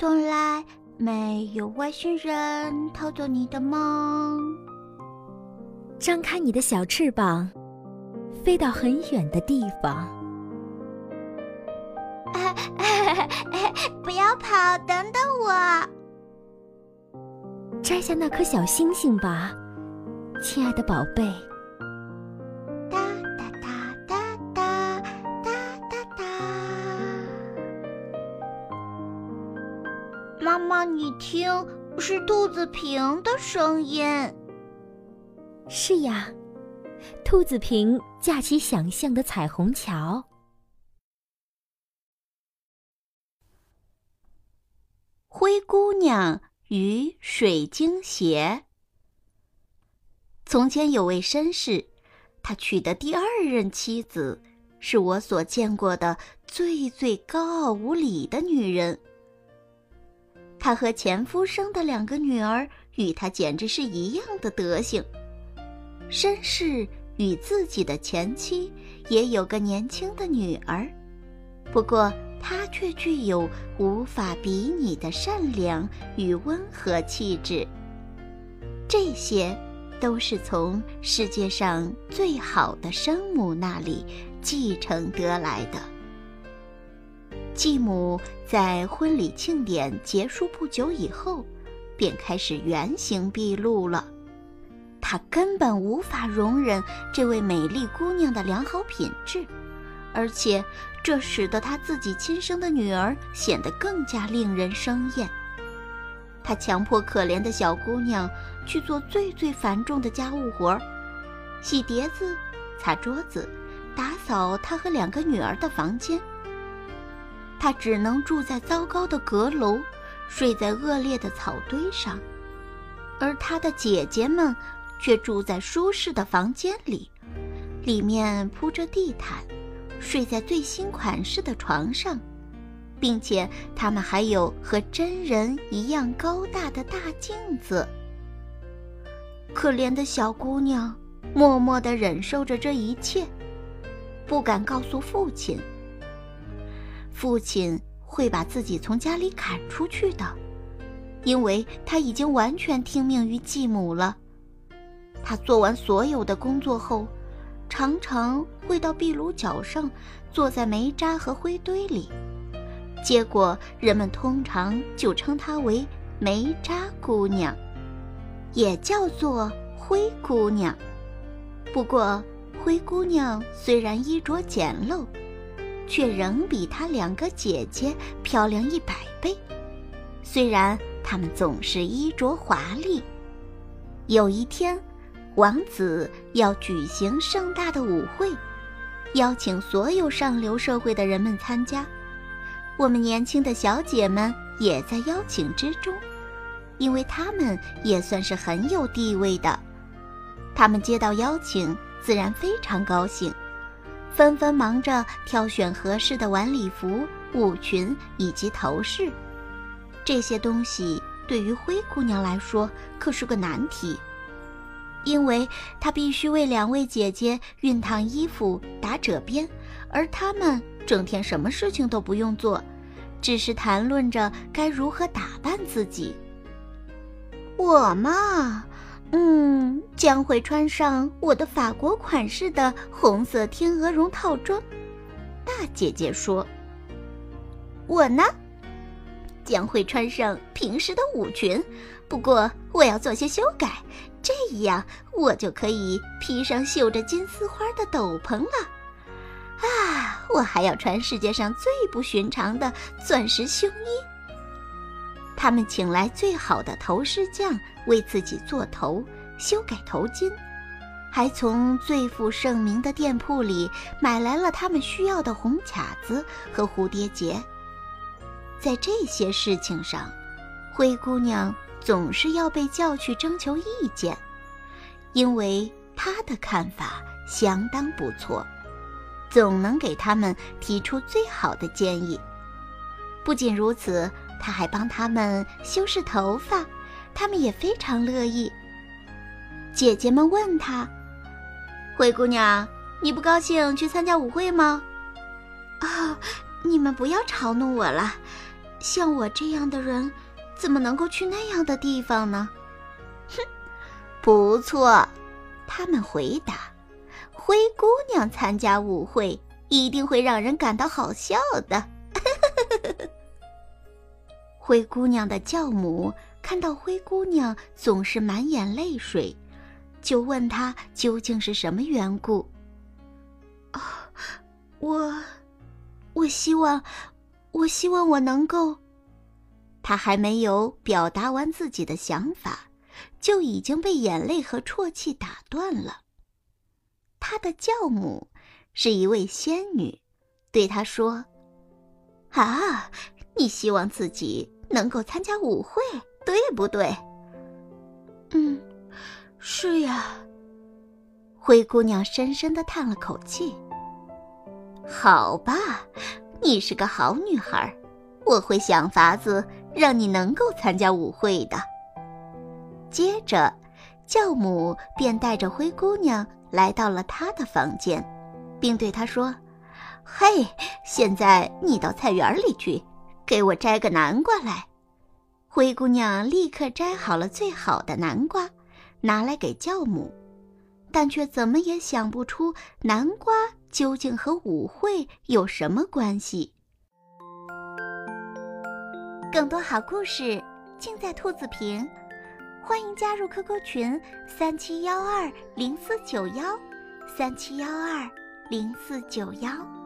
从来没有外星人偷走你的梦。张开你的小翅膀，飞到很远的地方。不要跑，等等我。摘下那颗小星星吧，亲爱的宝贝。妈妈，你听，是兔子平的声音。是呀，兔子平架起想象的彩虹桥。灰姑娘与水晶鞋。从前有位绅士，他娶的第二任妻子是我所见过的最最高傲无礼的女人。她和前夫生的两个女儿与她简直是一样的德行。绅士与自己的前妻也有个年轻的女儿，不过他却具有无法比拟的善良与温和气质。这些都是从世界上最好的生母那里继承得来的。继母在婚礼庆典结束不久以后，便开始原形毕露了。他根本无法容忍这位美丽姑娘的良好品质，而且这使得他自己亲生的女儿显得更加令人生厌。他强迫可怜的小姑娘去做最最繁重的家务活儿：洗碟子、擦桌子、打扫他和两个女儿的房间。他只能住在糟糕的阁楼，睡在恶劣的草堆上，而他的姐姐们。却住在舒适的房间里，里面铺着地毯，睡在最新款式的床上，并且他们还有和真人一样高大的大镜子。可怜的小姑娘默默地忍受着这一切，不敢告诉父亲。父亲会把自己从家里赶出去的，因为他已经完全听命于继母了。他做完所有的工作后，常常会到壁炉角上，坐在煤渣和灰堆里。结果人们通常就称她为煤渣姑娘，也叫做灰姑娘。不过，灰姑娘虽然衣着简陋，却仍比她两个姐姐漂亮一百倍。虽然她们总是衣着华丽，有一天。王子要举行盛大的舞会，邀请所有上流社会的人们参加。我们年轻的小姐们也在邀请之中，因为她们也算是很有地位的。她们接到邀请，自然非常高兴，纷纷忙着挑选合适的晚礼服、舞裙以及头饰。这些东西对于灰姑娘来说可是个难题。因为她必须为两位姐姐熨烫衣服、打褶边，而她们整天什么事情都不用做，只是谈论着该如何打扮自己。我嘛，嗯，将会穿上我的法国款式的红色天鹅绒套装。大姐姐说：“我呢，将会穿上平时的舞裙，不过我要做些修改。”这样，我就可以披上绣着金丝花的斗篷了。啊，我还要穿世界上最不寻常的钻石胸衣。他们请来最好的头饰匠为自己做头、修改头巾，还从最负盛名的店铺里买来了他们需要的红卡子和蝴蝶结。在这些事情上，灰姑娘。总是要被叫去征求意见，因为她的看法相当不错，总能给他们提出最好的建议。不仅如此，他还帮他们修饰头发，他们也非常乐意。姐姐们问他：“灰姑娘，你不高兴去参加舞会吗？”啊，你们不要嘲弄我了。像我这样的人，怎么能够去那样的地方呢？哼，不错，他们回答：“灰姑娘参加舞会，一定会让人感到好笑的。”灰姑娘的教母看到灰姑娘总是满眼泪水，就问她究竟是什么缘故。啊，我，我希望。我希望我能够。他还没有表达完自己的想法，就已经被眼泪和啜泣打断了。他的教母是一位仙女，对他说：“啊，你希望自己能够参加舞会，对不对？”“嗯，是呀。”灰姑娘深深的叹了口气。“好吧。”你是个好女孩，我会想法子让你能够参加舞会的。接着，教母便带着灰姑娘来到了她的房间，并对她说：“嘿，现在你到菜园里去，给我摘个南瓜来。”灰姑娘立刻摘好了最好的南瓜，拿来给教母，但却怎么也想不出南瓜。究竟和舞会有什么关系？更多好故事尽在兔子瓶，欢迎加入 QQ 群三七幺二零四九幺三七幺二零四九幺。